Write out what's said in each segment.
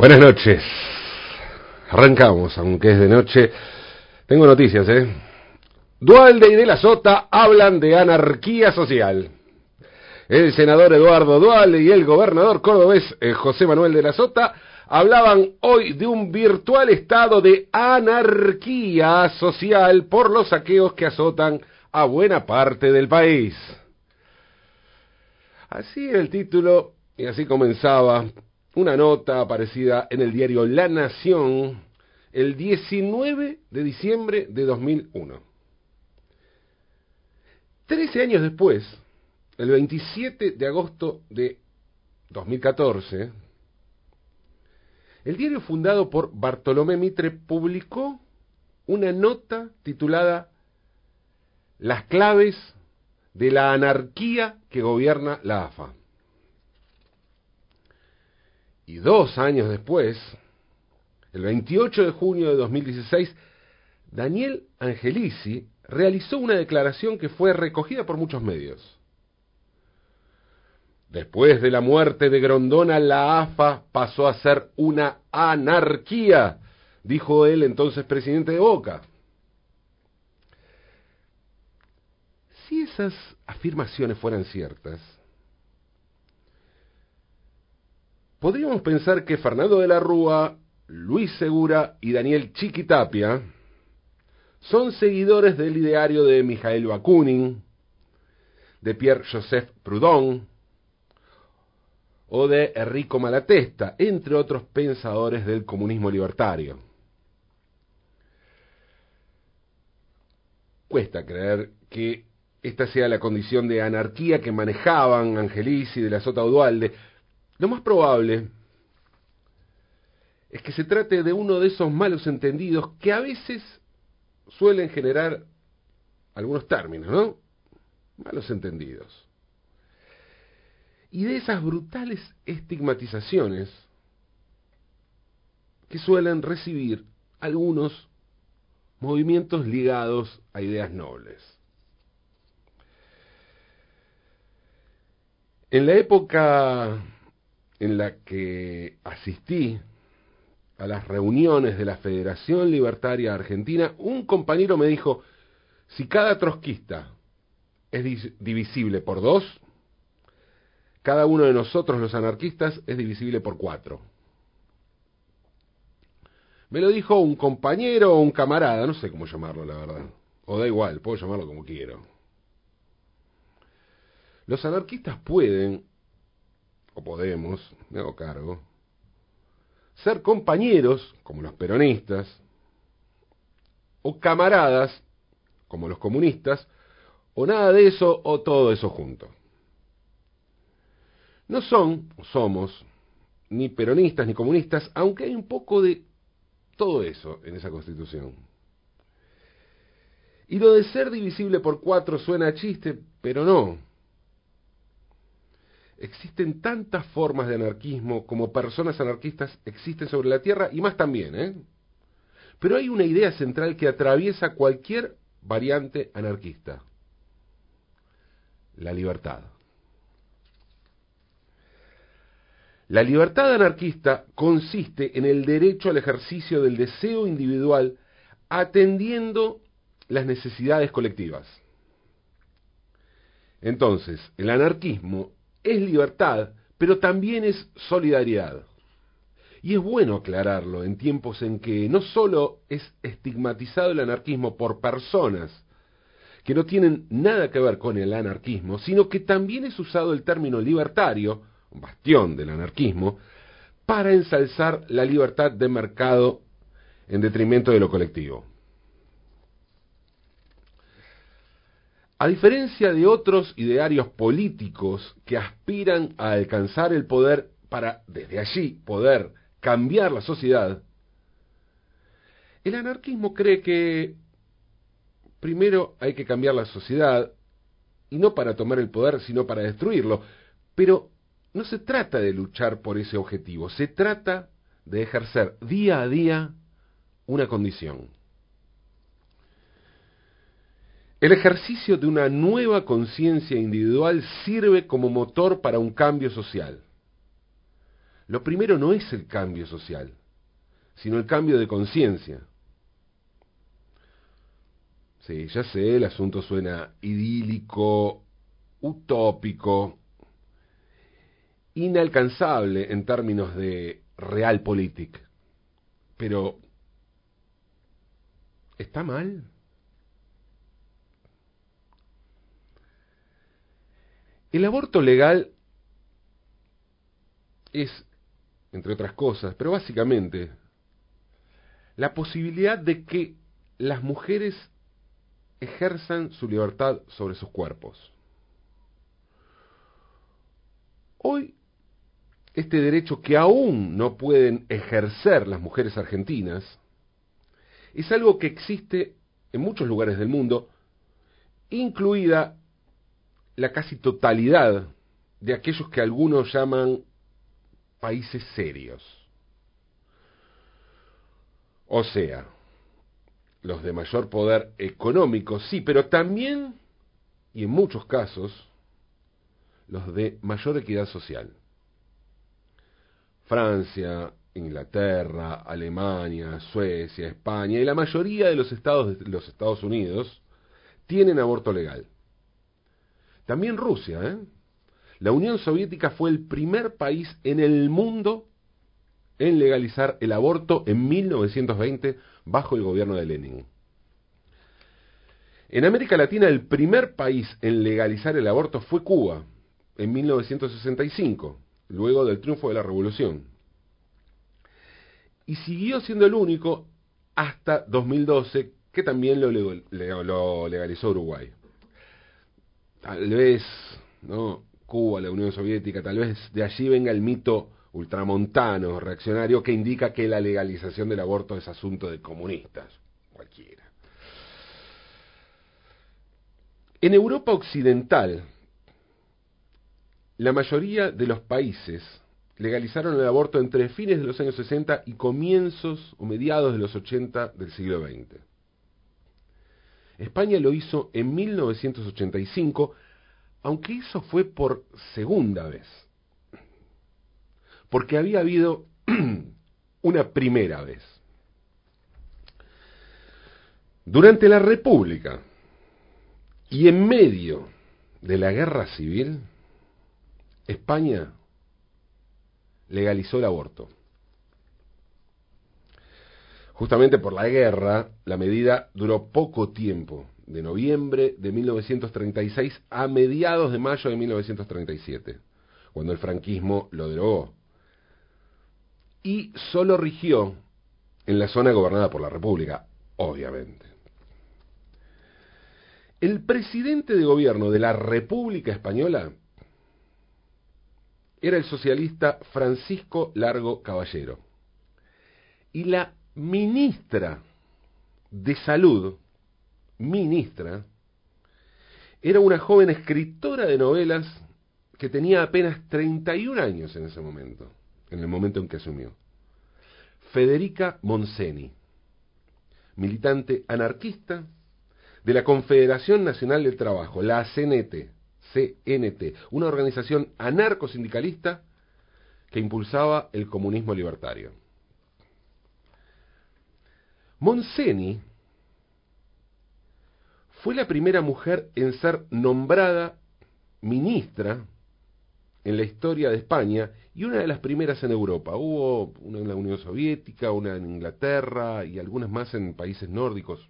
Buenas noches. Arrancamos, aunque es de noche. Tengo noticias, ¿eh? Dualde y de la Sota hablan de anarquía social. El senador Eduardo Dualde y el gobernador cordobés eh, José Manuel de la Sota hablaban hoy de un virtual estado de anarquía social por los saqueos que azotan a buena parte del país. Así el título y así comenzaba una nota aparecida en el diario La Nación el 19 de diciembre de 2001. Trece años después, el 27 de agosto de 2014, el diario fundado por Bartolomé Mitre publicó una nota titulada Las claves de la anarquía que gobierna la AFA. Y dos años después, el 28 de junio de 2016, Daniel Angelici realizó una declaración que fue recogida por muchos medios. Después de la muerte de Grondona, la AFA pasó a ser una anarquía, dijo el entonces presidente de Boca. Si esas afirmaciones fueran ciertas, podríamos pensar que Fernando de la Rúa, Luis Segura y Daniel Chiquitapia son seguidores del ideario de Mijael Bakunin, de Pierre-Joseph Proudhon o de Enrico Malatesta, entre otros pensadores del comunismo libertario. Cuesta creer que esta sea la condición de anarquía que manejaban Angelici de la Sota Udualde, lo más probable es que se trate de uno de esos malos entendidos que a veces suelen generar algunos términos, ¿no? Malos entendidos. Y de esas brutales estigmatizaciones que suelen recibir algunos movimientos ligados a ideas nobles. En la época en la que asistí a las reuniones de la Federación Libertaria Argentina, un compañero me dijo, si cada trotskista es divisible por dos, cada uno de nosotros los anarquistas es divisible por cuatro. Me lo dijo un compañero o un camarada, no sé cómo llamarlo la verdad. O da igual, puedo llamarlo como quiero. Los anarquistas pueden o podemos, me hago cargo, ser compañeros, como los peronistas, o camaradas, como los comunistas, o nada de eso, o todo eso junto. No son, o somos, ni peronistas ni comunistas, aunque hay un poco de todo eso en esa constitución. Y lo de ser divisible por cuatro suena a chiste, pero no. Existen tantas formas de anarquismo como personas anarquistas existen sobre la Tierra y más también, ¿eh? Pero hay una idea central que atraviesa cualquier variante anarquista. La libertad. La libertad anarquista consiste en el derecho al ejercicio del deseo individual atendiendo las necesidades colectivas. Entonces, el anarquismo es libertad, pero también es solidaridad. Y es bueno aclararlo en tiempos en que no solo es estigmatizado el anarquismo por personas que no tienen nada que ver con el anarquismo, sino que también es usado el término libertario, bastión del anarquismo, para ensalzar la libertad de mercado en detrimento de lo colectivo. A diferencia de otros idearios políticos que aspiran a alcanzar el poder para, desde allí, poder cambiar la sociedad, el anarquismo cree que primero hay que cambiar la sociedad, y no para tomar el poder, sino para destruirlo. Pero no se trata de luchar por ese objetivo, se trata de ejercer día a día una condición. El ejercicio de una nueva conciencia individual sirve como motor para un cambio social. lo primero no es el cambio social, sino el cambio de conciencia. Sí, ya sé, el asunto suena idílico, utópico, inalcanzable en términos de realpolitik. Pero, ¿está mal? El aborto legal es, entre otras cosas, pero básicamente, la posibilidad de que las mujeres ejerzan su libertad sobre sus cuerpos. Hoy, este derecho que aún no pueden ejercer las mujeres argentinas, es algo que existe en muchos lugares del mundo, incluida la casi totalidad de aquellos que algunos llaman países serios. O sea, los de mayor poder económico, sí, pero también, y en muchos casos, los de mayor equidad social. Francia, Inglaterra, Alemania, Suecia, España y la mayoría de los estados de los Estados Unidos tienen aborto legal. También Rusia, ¿eh? La Unión Soviética fue el primer país en el mundo en legalizar el aborto en 1920 bajo el gobierno de Lenin. En América Latina el primer país en legalizar el aborto fue Cuba en 1965, luego del triunfo de la revolución. Y siguió siendo el único hasta 2012 que también lo, lo legalizó Uruguay. Tal vez, ¿no? Cuba, la Unión Soviética, tal vez de allí venga el mito ultramontano, reaccionario, que indica que la legalización del aborto es asunto de comunistas, cualquiera. En Europa Occidental, la mayoría de los países legalizaron el aborto entre fines de los años 60 y comienzos o mediados de los 80 del siglo XX. España lo hizo en 1985 aunque eso fue por segunda vez. Porque había habido una primera vez. Durante la República y en medio de la guerra civil, España legalizó el aborto. Justamente por la guerra, la medida duró poco tiempo de noviembre de 1936 a mediados de mayo de 1937, cuando el franquismo lo derogó. Y solo rigió en la zona gobernada por la República, obviamente. El presidente de gobierno de la República Española era el socialista Francisco Largo Caballero. Y la ministra de Salud ministra, era una joven escritora de novelas que tenía apenas 31 años en ese momento, en el momento en que asumió. Federica Monseni, militante anarquista de la Confederación Nacional del Trabajo, la CNT, CNT, una organización anarcosindicalista que impulsaba el comunismo libertario. Monseni fue la primera mujer en ser nombrada ministra en la historia de España y una de las primeras en Europa. Hubo una en la Unión Soviética, una en Inglaterra y algunas más en países nórdicos,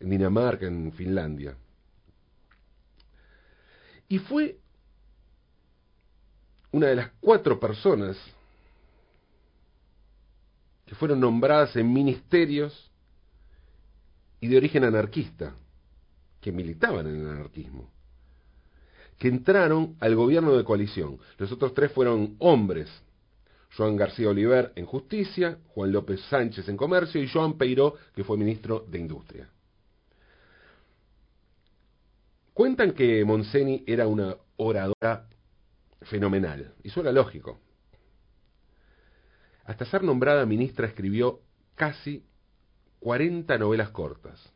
en Dinamarca, en Finlandia. Y fue una de las cuatro personas que fueron nombradas en ministerios y de origen anarquista que militaban en el anarquismo, que entraron al gobierno de coalición. Los otros tres fueron hombres. Joan García Oliver en Justicia, Juan López Sánchez en Comercio y Joan Peiró, que fue ministro de Industria. Cuentan que Monseni era una oradora fenomenal, y eso era lógico. Hasta ser nombrada ministra escribió casi 40 novelas cortas.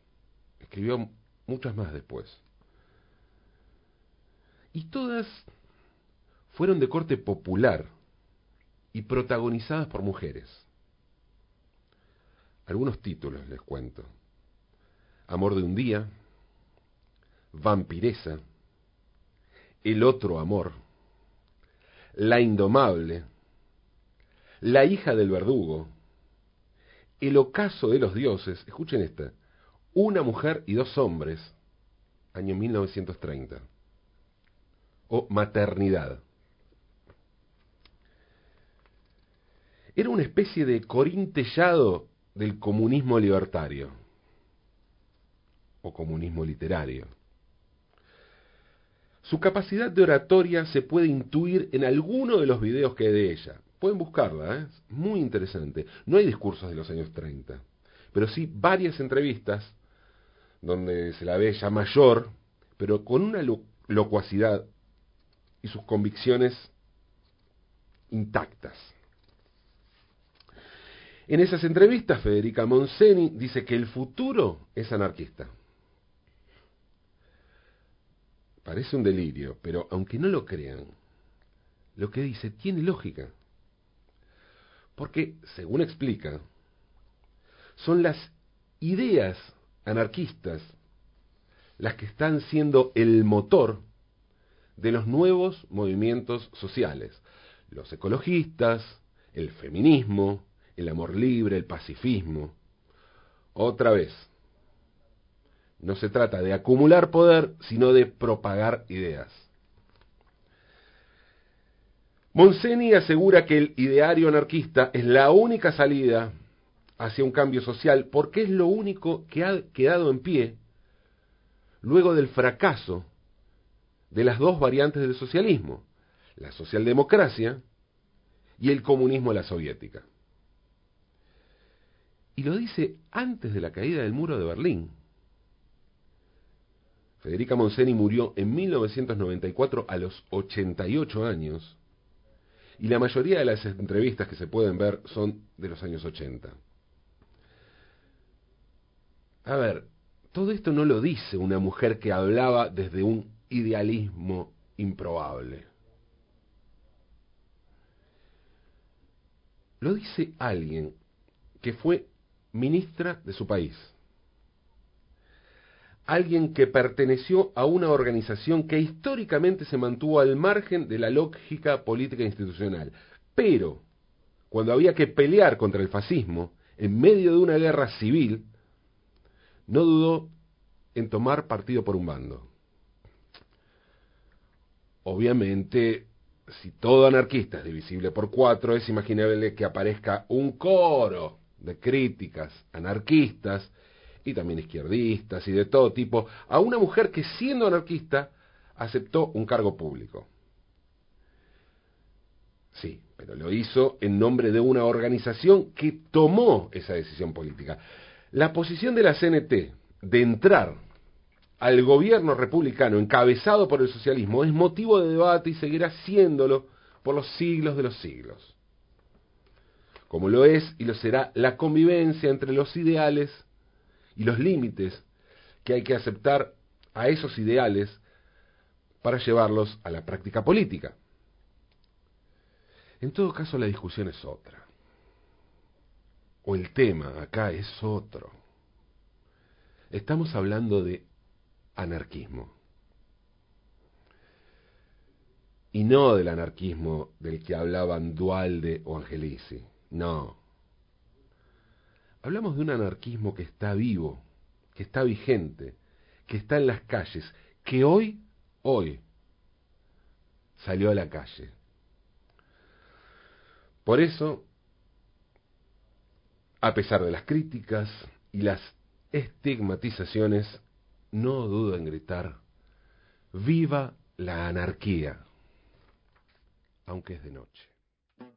Escribió muchas más después. Y todas fueron de corte popular, y protagonizadas por mujeres. Algunos títulos les cuento. Amor de un día, Vampiresa, El otro amor, La indomable, La hija del verdugo, El ocaso de los dioses, escuchen esta, Una mujer y dos hombres, año 1930, o Maternidad. Era una especie de corintellado del comunismo libertario o comunismo literario. Su capacidad de oratoria se puede intuir en alguno de los videos que hay de ella. Pueden buscarla, ¿eh? es muy interesante. No hay discursos de los años 30, pero sí varias entrevistas donde se la ve ya mayor, pero con una locuacidad y sus convicciones intactas. En esas entrevistas, Federica Monseni dice que el futuro es anarquista. Parece un delirio, pero aunque no lo crean, lo que dice tiene lógica. Porque, según explica, son las ideas anarquistas las que están siendo el motor de los nuevos movimientos sociales. Los ecologistas, el feminismo, el amor libre, el pacifismo. Otra vez, no se trata de acumular poder, sino de propagar ideas. Monseni asegura que el ideario anarquista es la única salida hacia un cambio social porque es lo único que ha quedado en pie luego del fracaso de las dos variantes del socialismo, la socialdemocracia y el comunismo la soviética. Y lo dice antes de la caída del muro de Berlín. Federica Monseni murió en 1994 a los 88 años y la mayoría de las entrevistas que se pueden ver son de los años 80. A ver, todo esto no lo dice una mujer que hablaba desde un idealismo improbable. Lo dice alguien que fue ministra de su país. Alguien que perteneció a una organización que históricamente se mantuvo al margen de la lógica política institucional. Pero, cuando había que pelear contra el fascismo, en medio de una guerra civil, no dudó en tomar partido por un bando. Obviamente, si todo anarquista es divisible por cuatro, es imaginable que aparezca un coro de críticas anarquistas y también izquierdistas y de todo tipo a una mujer que siendo anarquista aceptó un cargo público. Sí, pero lo hizo en nombre de una organización que tomó esa decisión política. La posición de la CNT de entrar al gobierno republicano encabezado por el socialismo es motivo de debate y seguirá siéndolo por los siglos de los siglos como lo es y lo será la convivencia entre los ideales y los límites que hay que aceptar a esos ideales para llevarlos a la práctica política. En todo caso, la discusión es otra. O el tema acá es otro. Estamos hablando de anarquismo. Y no del anarquismo del que hablaban Dualde o Angelici. No. Hablamos de un anarquismo que está vivo, que está vigente, que está en las calles, que hoy, hoy, salió a la calle. Por eso, a pesar de las críticas y las estigmatizaciones, no dudo en gritar, viva la anarquía, aunque es de noche.